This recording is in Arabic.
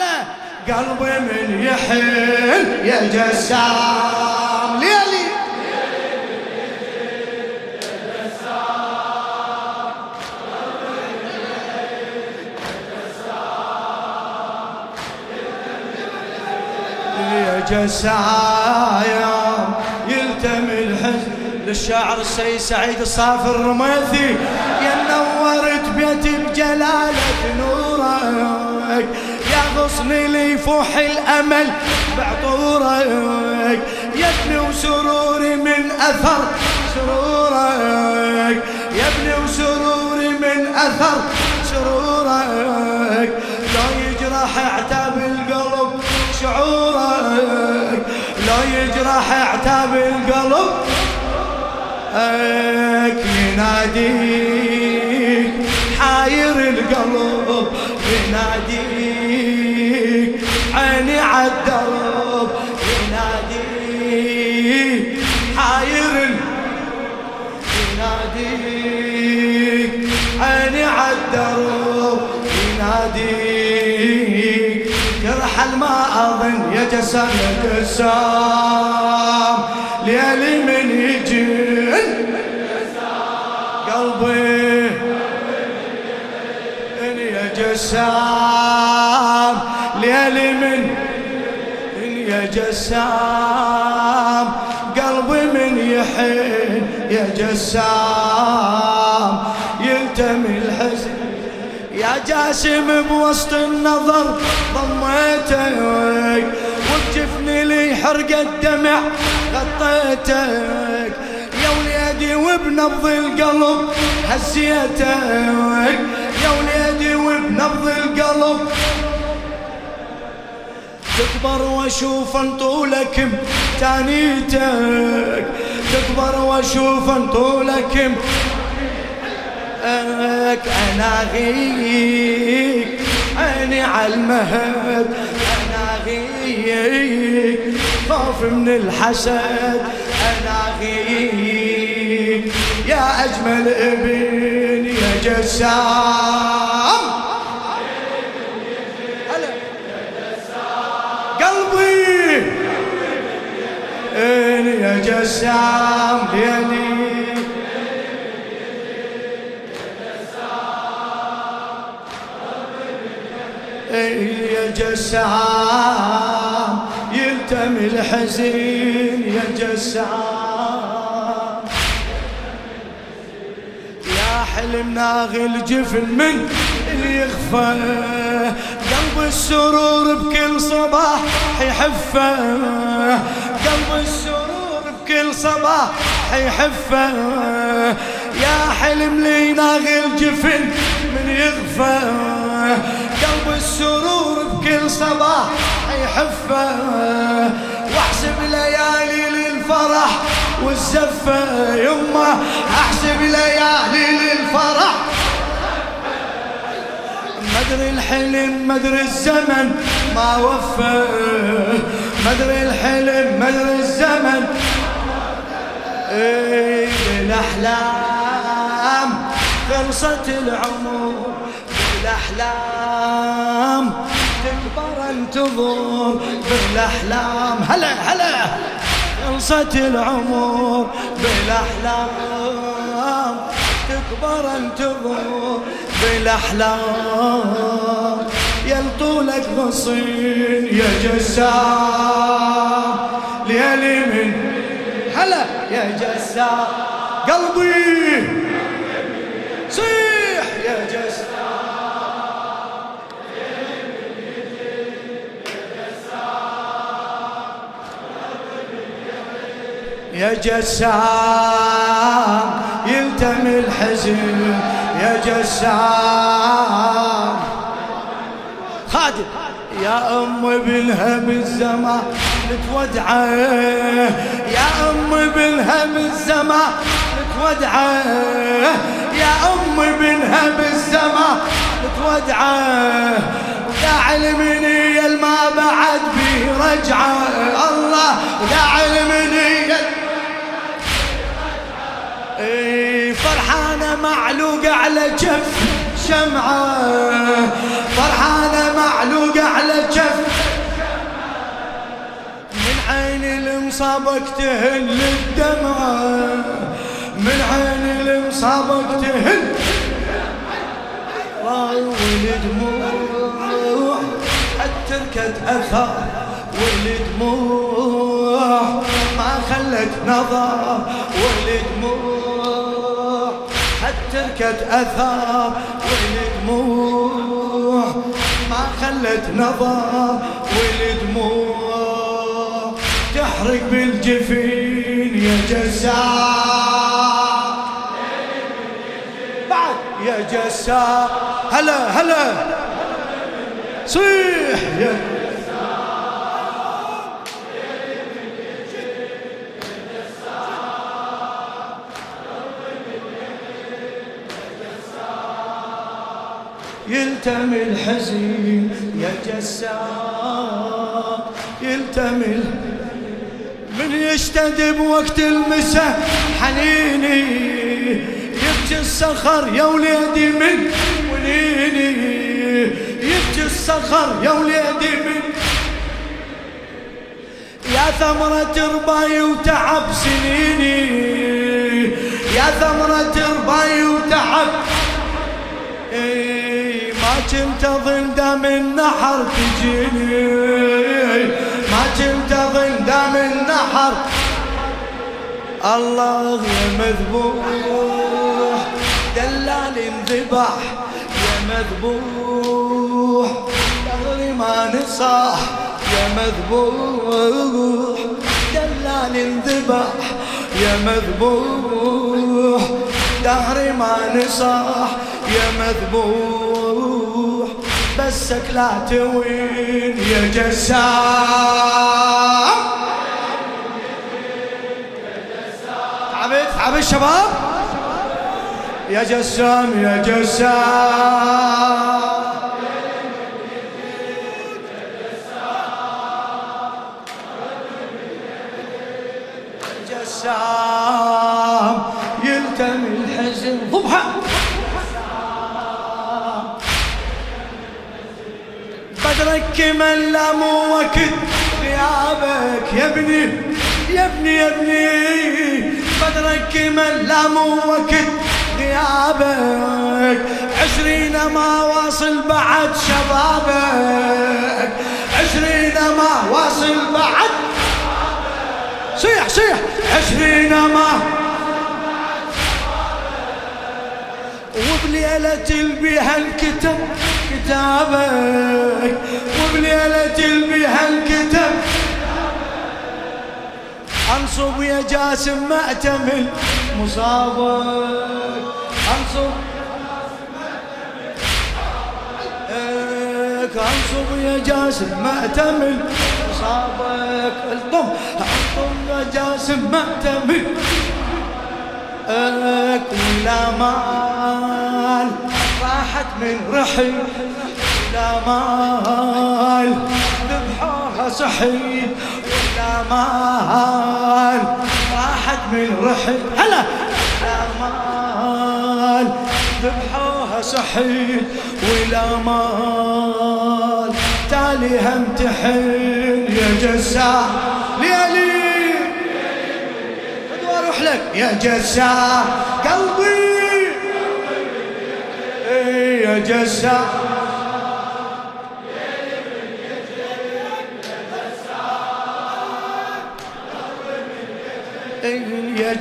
هلا قلبي من يحن يا جسام ليلي يا جسايم يلتمي الحزن للشاعر السيد سعيد الصافي الرميثي. يا غصني لي فوح الأمل بعطورك. يا ابني وسروري من أثر سرورك. يا ابني وسروري من أثر سرورك. لو يجرح عتاب القلب شعورك. لو يجرح عتاب القلب يناديك حاير القلب يناديك عيني عالدرب يناديك حاير يناديك عيني عالدرب يناديك يرحل ما أظن يا جسام يا جسام. ليلي من يجن قلبي جسام ليلي من يا جسام قلبي من يحن يا جسام. يلتمي الحزن يا جاسم بوسط النظر ضميتك وبجفني لي حرق الدمع غطيتك. يا وليدي وبنبض القلب هزيتك يا وليدي وبنبض القلب. تكبر واشوف طولك تانيتك. تكبر واشوف طولك لك أنا غيك عيني على المهد. أنا غيك خوف من الحسد. أنا غيك يا أجمل ابن يا جسام يا جسام ليلي يا جسام يلتمي الحزين يا جسام يا حلم ناغي الجفن من اللي يخفى. قلب السرور بكل صباح يحفه قلب السرور بكل صباح يحفه. يا حلم لي ناغي الجفن من يغفى قلب السرور بكل صباح يحفه. واحسب ليالي للفرح والزفه. يمه احسب ليالي للفرح. مدري الحلم مدري الزمن ما وفى مدري الحلم مدري الزمن. إيه الاحلام خلصت العمر بالأحلام. تكبر انتظر بالأحلام. هلا هلا. خلصت العمر بالأحلام. تكبر انتظر بالأحلام. يلطولك غصين يا جسام ليالي من هلا يا جسام. قلبي صيح يا جسام. يا جسام يلتمي الحزن. يا جسام يا أم ابنها بالزمان تودعه يا أم ابنها بالزمان تودعه يا أم ابنها بالزمان تودعه يا علمني الما بعد بي رجعه. الله يا علمني اي فرحانة معلوقة على جف الشمعة. فرحانة معلوقة على الجف. من عين المصابك تهل الدمعة من عين المصابك تهل والدموع تركت أثر والدموع ما خلت نظر والدموع تركت أثر والدموع ما خلت نظر والدموع تحرق بالجفين يا جسار. بعد يا جسار. هلا هلا. صيح يا يلتمي الحزين يا جسار يلتمي من يشتد بوقت المساء حنيني يبكي الصخر يا وليدي من وليني. يبكي الصخر يا وليدي من يا ثمرة رباي وتعب سنيني. يا ثمرة رباي وتعب. إيه. كنت أظن دام النحر تجيني. ما كنت أظن دام النحر. الله يا مذبوح دلال انذبح يا مذبوح. دهري ما نصاح يا مذبوح دلال انذبح يا مذبوح. دهري ما نصاح يا مذبوح. بسك لا توين يا جسام تعبت تعبت الشباب يا جسام يا جسام جسام يلتمي الحزن. ضبحة. بدرك من لا مو وقت غيابك يا ابني يا ابني يا ابني. بدرك من لا مو وقت غيابك. عشرين ما واصل بعد شبابك. عشرين ما واصل بعد صيح صيح. عشرين ما وبليلة بيها الكتب كتابك. وبليلة بيها الكتب أنصب يا جاسم مأتمل مصابك. أنصب أنصب يا جاسم مأتمل مصابك. الضم انصب يا جاسم مأتمل إيك ولا راحت من رحي ولا مال ذبحوها صحي ولا مال. راحت من رحي هلا! ولا مال ذبحوها صحي ولا مال. تالي هم تحن يا جسار ليالي. أروح لك يا جسار إيه يا